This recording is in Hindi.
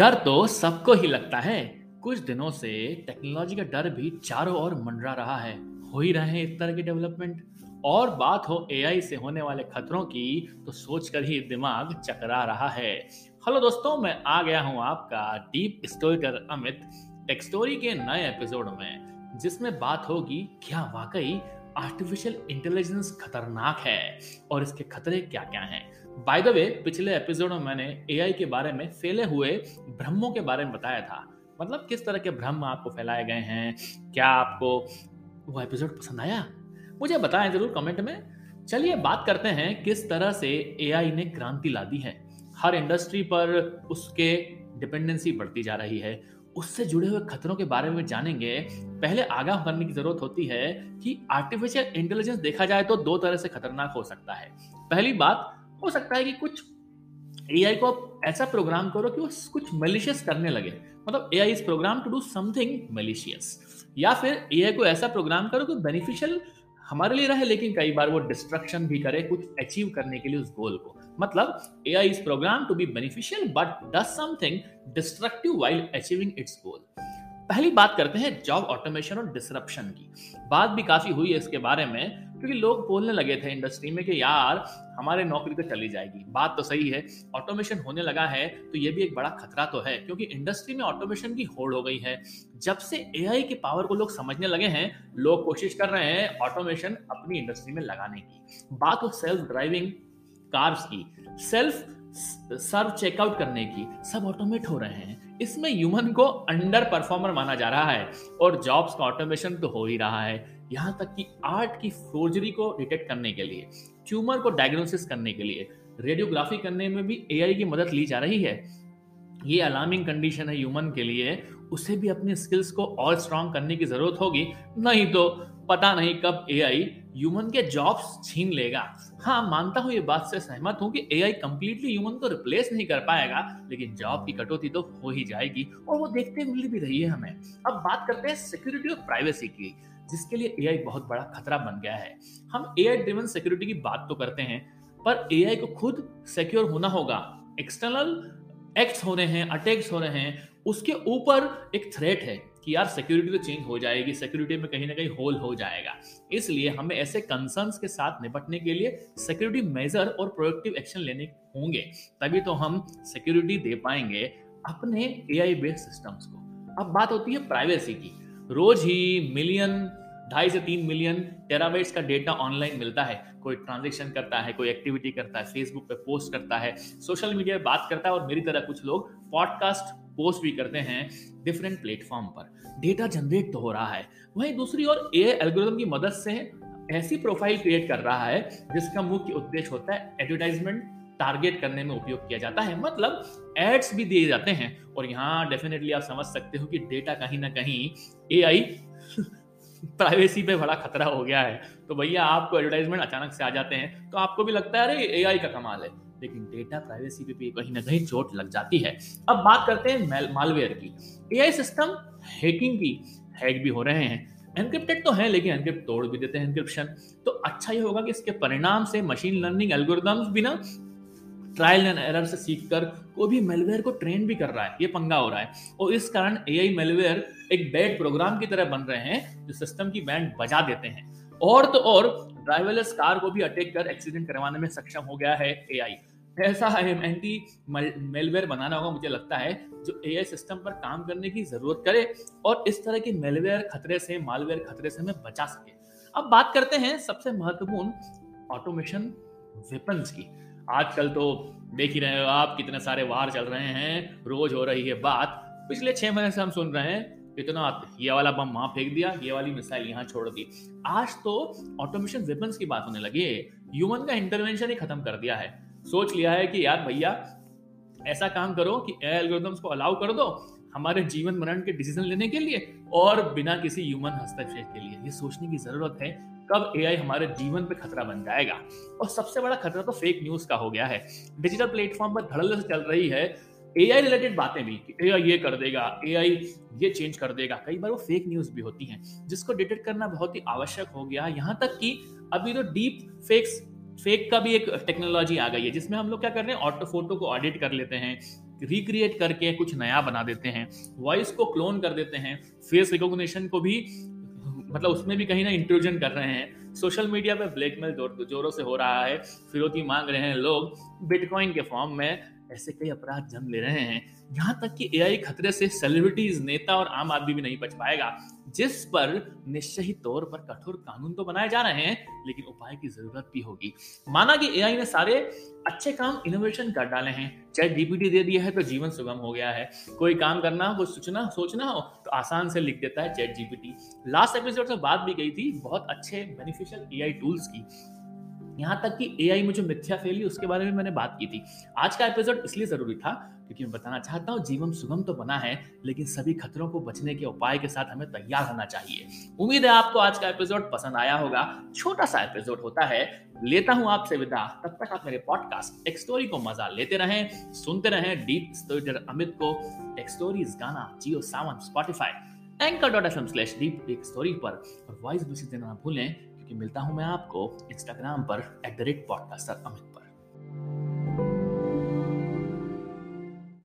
डर तो सबको ही लगता है। कुछ दिनों से टेक्नोलॉजी का डर भी चारों ओर मंडरा रहा है। हो ही रहे हैं इस तरह के डेवलपमेंट। और बात हो एआई से होने वाले खतरों की तो सोचकर ही दिमाग चकरा रहा है। हेलो दोस्तों, मैं आ गया हूँ आपका डीप स्टोरीटर अमित टेक स्टोरी के नए एपिसोड में, जिसमें बात होगी, क्या वाकई आर्टिफिशियल इंटेलिजेंस खतरनाक है? और इसके खतरे क्या क्या हैं? बाय द वे पिछले एपिसोड में मैंने एआई के बारे में फैले हुए भ्रमों के बारे में बताया था। मतलब किस तरह के भ्रम आपको फैलाए गए हैं? क्या आपको वो एपिसोड पसंद आया? मुझे बताएँ ज़रूर कमेंट में। चलिए बात करते हैं किस तरह से एआई ने क्रांति ला दी है। हर इंडस्ट्री पर उसके डिपेंडेंसी बढ़ती जा रही है। उससे जुड़े हुए खतरों के बारे में जानेंगे। पहले आगाह करने की ज़रूरत होती है कि आर्टिफिशियल इंटेलिजेंस देखा जाए तो दो तरह से खतरनाक हो सकता है। पहली बात हो सकता है कि कुछ एआई को ऐसा प्रोग्राम करो कि वो कुछ मेलिशियस करने लगे। मतलब AI is program to do something malicious या फिर एआई को ऐसा प्रोग्राम करो कि बेनिफिशियल हमारे लिए रहे, लेकिन कई बार वो डिस्ट्रक्शन भी करे कुछ अचीव करने के लिए उस गोल को। मतलब AI is program to be beneficial but does something destructive while achieving its goal पहली बात करते हैं जॉब ऑटोमेशन और डिसरप्शन की। बात भी काफ़ी हुई है इसके बारे में। क्योंकि लोग बोलने लगे थे इंडस्ट्री में कि यार, हमारे नौकरी तो चली जाएगी। बात तो सही है। ऑटोमेशन होने लगा है तो ये भी एक बड़ा खतरा तो है, क्योंकि इंडस्ट्री में ऑटोमेशन की होड़ हो गई है। जब से एआई की पावर को लोग समझने लगे हैं, लोग कोशिश कर रहे हैं ऑटोमेशन अपनी इंडस्ट्री में लगाने की। बात हो सेल्फ ड्राइविंग कार्स की। सेल्फ सर्व चेकआउट करने की। सब ऑटोमेट हो रहे हैं। इसमें ह्यूमन को अंडर परफॉर्मर माना जा रहा है, और जॉब्स का ऑटोमेशन तो हो ही रहा है। यहाँ तक कि आर्ट की फोर्जरी को डिटेक्ट करने के लिए ट्यूमर को डायग्नोसिस करने के लिए रेडियोग्राफी करने में भी एआई की मदद ली जा रही है। ये अलार्मिंग कंडीशन है ह्यूमन के लिए उसे भी अपने स्किल्स को और स्ट्रांग करने की ज़रूरत होगी। नहीं तो पता नहीं कब एआई ह्यूमन के जॉब्स छीन लेगा। हाँ मानता हूँ ये बात से सहमत हूँ कि एआई कंप्लीटली ह्यूमन को रिप्लेस नहीं कर पाएगा, लेकिन जॉब की कटौती तो हो ही जाएगी और वो देखते मिल भी रही है हमें। अब बात करते हैं सिक्योरिटी और प्राइवेसी की, जिसके लिए एआई बहुत बड़ा खतरा बन गया है। हम एआई ड्रिवन सिक्योरिटी की बात तो करते हैं, पर एआई को खुद सिक्योर होना होगा। एक्सटर्नल एक्ट्स हो रहे हैं अटैक्स हो रहे हैं उसके ऊपर एक थ्रेट है कि यार सिक्योरिटी तो चेंज हो जाएगी सिक्योरिटी में कहीं ना कहीं होल हो जाएगा। इसलिए हमें ऐसे कंसर्न्स के साथ निपटने के लिए सिक्योरिटी मेजर और प्रोडक्टिव एक्शन लेने होंगे, तभी तो हम सिक्योरिटी दे पाएँगे अपने ए आई बेस्ड सिस्टम्स को। अब बात होती है प्राइवेसी की। रोज ही मिलियन ढाई से तीन मिलियन टेराबाइट्स का डेटा ऑनलाइन मिलता है। कोई ट्रांजेक्शन करता है, कोई एक्टिविटी करता है फेसबुक पे पोस्ट करता है सोशल मीडिया पे बात करता है और मेरी तरह कुछ लोग पॉडकास्ट पोस्ट भी करते हैं डिफरेंट प्लेटफॉर्म पर। डेटा जनरेट तो हो रहा है। वहीं दूसरी ओर ए एल्गोरिथम की मदद से ऐसी प्रोफ़ाइल क्रिएट कर रहा है, जिसका मुख्य उद्देश्य होता है एडवर्टाइजमेंट टारगेट करने में उपयोग किया जाता है। मतलब एड्स भी दिए जाते हैं। और यहाँ डेफिनेटली आप समझ सकते हो कि डेटा कहीं ना कहीं एआई प्राइवेसी पे बड़ा खतरा हो गया है। तो भैया, आपको एडवर्टाइजमेंट अचानक से आ जाते हैं तो आपको भी लगता है, अरे एआई का कमाल है। लेकिन डेटा प्राइवेसी पे भी कहीं ना कहीं चोट लग जाती है। अब बात करते हैं मालवेयर की। एआई सिस्टम हैकिंग की हैक भी हो रहे हैं। एनक्रिप्टेड तो है, लेकिन एनक्रिप्ट तोड़ भी देते हैं एनक्रिप्शन तो अच्छा ये होगा कि इसके परिणाम से मशीन लर्निंग एल्गोरिदम्स भी ना ट्रायल एंड एरर से सीखकर कोई भी मेलवेयर को ट्रेन भी कर रहा है। ये पंगा हो रहा है। और इस कारण एआई मेलवेयर एक बैड प्रोग्राम की तरह बन रहे हैं, जो सिस्टम की बैंड बजा देते हैं। और तो और ड्राइवरलेस कार को भी अटैक कर एक्सीडेंट करवाने में सक्षम हो गया है एआई ऐसा एंटी मेलवेयर बनाना होगा, मुझे लगता है, जो एआई सिस्टम पर काम करने की ज़रूरत करे और इस तरह की मेलवेयर खतरे से मालवेयर खतरे से हमें बचा सके। अब बात करते हैं सबसे महत्वपूर्ण ऑटोमेशन वेपन्स की। आजकल तो देख ही रहे हो आप कितने सारे वार चल रहे हैं, रोज हो रही है बात। पिछले छह महीने से हम सुन रहे हैं, इतना ये वाला बम वहाँ फेंक दिया, ये वाली मिसाइल यहाँ छोड़ दी। आज तो ऑटोमेशन वेपन्स की बात होने लगी ह्यूमन का इंटरवेंशन ही खत्म कर दिया है। सोच लिया है कि यार भैया, ऐसा काम करो कि एल्गोरिथम्स को अलाउ कर दो हमारे जीवन मरण के डिसीज़न लेने के लिए और बिना किसी ह्यूमन हस्तक्षेप के लिए। ये सोचने की ज़रूरत है, कब एआई हमारे जीवन पे खतरा बन जाएगा। और सबसे बड़ा खतरा तो फेक न्यूज़ का हो गया है। डिजिटल प्लेटफॉर्म पर धड़ल्ले से चल रही है एआई रिलेटेड बातें भी एआई ये कर देगा एआई ये चेंज कर देगा। कई बार वो फेक न्यूज़ भी होती हैं, जिसको डिटेक्ट करना बहुत ही आवश्यक हो गया। यहाँ तक कि अभी तो डीप फेक्स फेक का भी एक टेक्नोलॉजी आ गई है, जिसमें हम लोग क्या कर रहे हैं ऑटो फ़ोटो को ऑडिट कर लेते हैं रिक्रिएट करके कुछ नया बना देते हैं वॉइस को क्लोन कर देते हैं फेस रिकॉग्निशन को भी मतलब उसमें भी कहीं ना इंट्रोजन कर रहे हैं। सोशल मीडिया पे ब्लैकमेल जोरों से हो रहा है, फिरौती मांग रहे हैं लोग बिटकॉइन के फॉर्म में ऐसे कई अपराध जन्म ले रहे हैं। यहाँ तक कि एआई खतरे से सेलिब्रिटीज नेता और आम आदमी भी नहीं बच पाएगा, जिस पर निश्चय ही तौर पर कठोर कानून तो बनाए जा रहे हैं, लेकिन उपाय की ज़रूरत भी होगी। माना कि एआई ने सारे अच्छे काम इनोवेशन कर डाले हैं। चाहे डीपीटी दे दिया है तो जीवन सुगम हो गया है। कोई काम करना हो कुछ सोचना सोचना हो तो आसान से लिख देता है चैट जीपीटी लास्ट एपिसोड से बात भी गई थी बहुत अच्छे बेनिफिशियल एआई टूल्स की। यहाँ तक कि एआई में जो मिथ्या फैली, उसके बारे में मैंने बात की थी। आज का एपिसोड इसलिए ज़रूरी था, क्योंकि मैं बताना चाहता हूँ जीवन सुगम तो बना है, लेकिन सभी खतरों को बचने के उपाय के साथ हमें तैयार होना चाहिए। उम्मीद है आपको आज का एपिसोड पसंद आया होगा। छोटा सा एपिसोड होता है, लेता हूँ आपसे विदा। तब तक आप मेरे पॉडकास्ट एक स्टोरी को मज़ा लेते रहें, सुनते रहें डीप स्टोरीटर अमित को। एक stories Gaana Jio Saavn Spotify anchor dot F M slash deep एक स्टोरी पर। और वॉइस मैसेज देना भूलें क्योंकि मिलता हूँ मैं आपको इंस्टाग्राम पर at the rate podcaster Amit.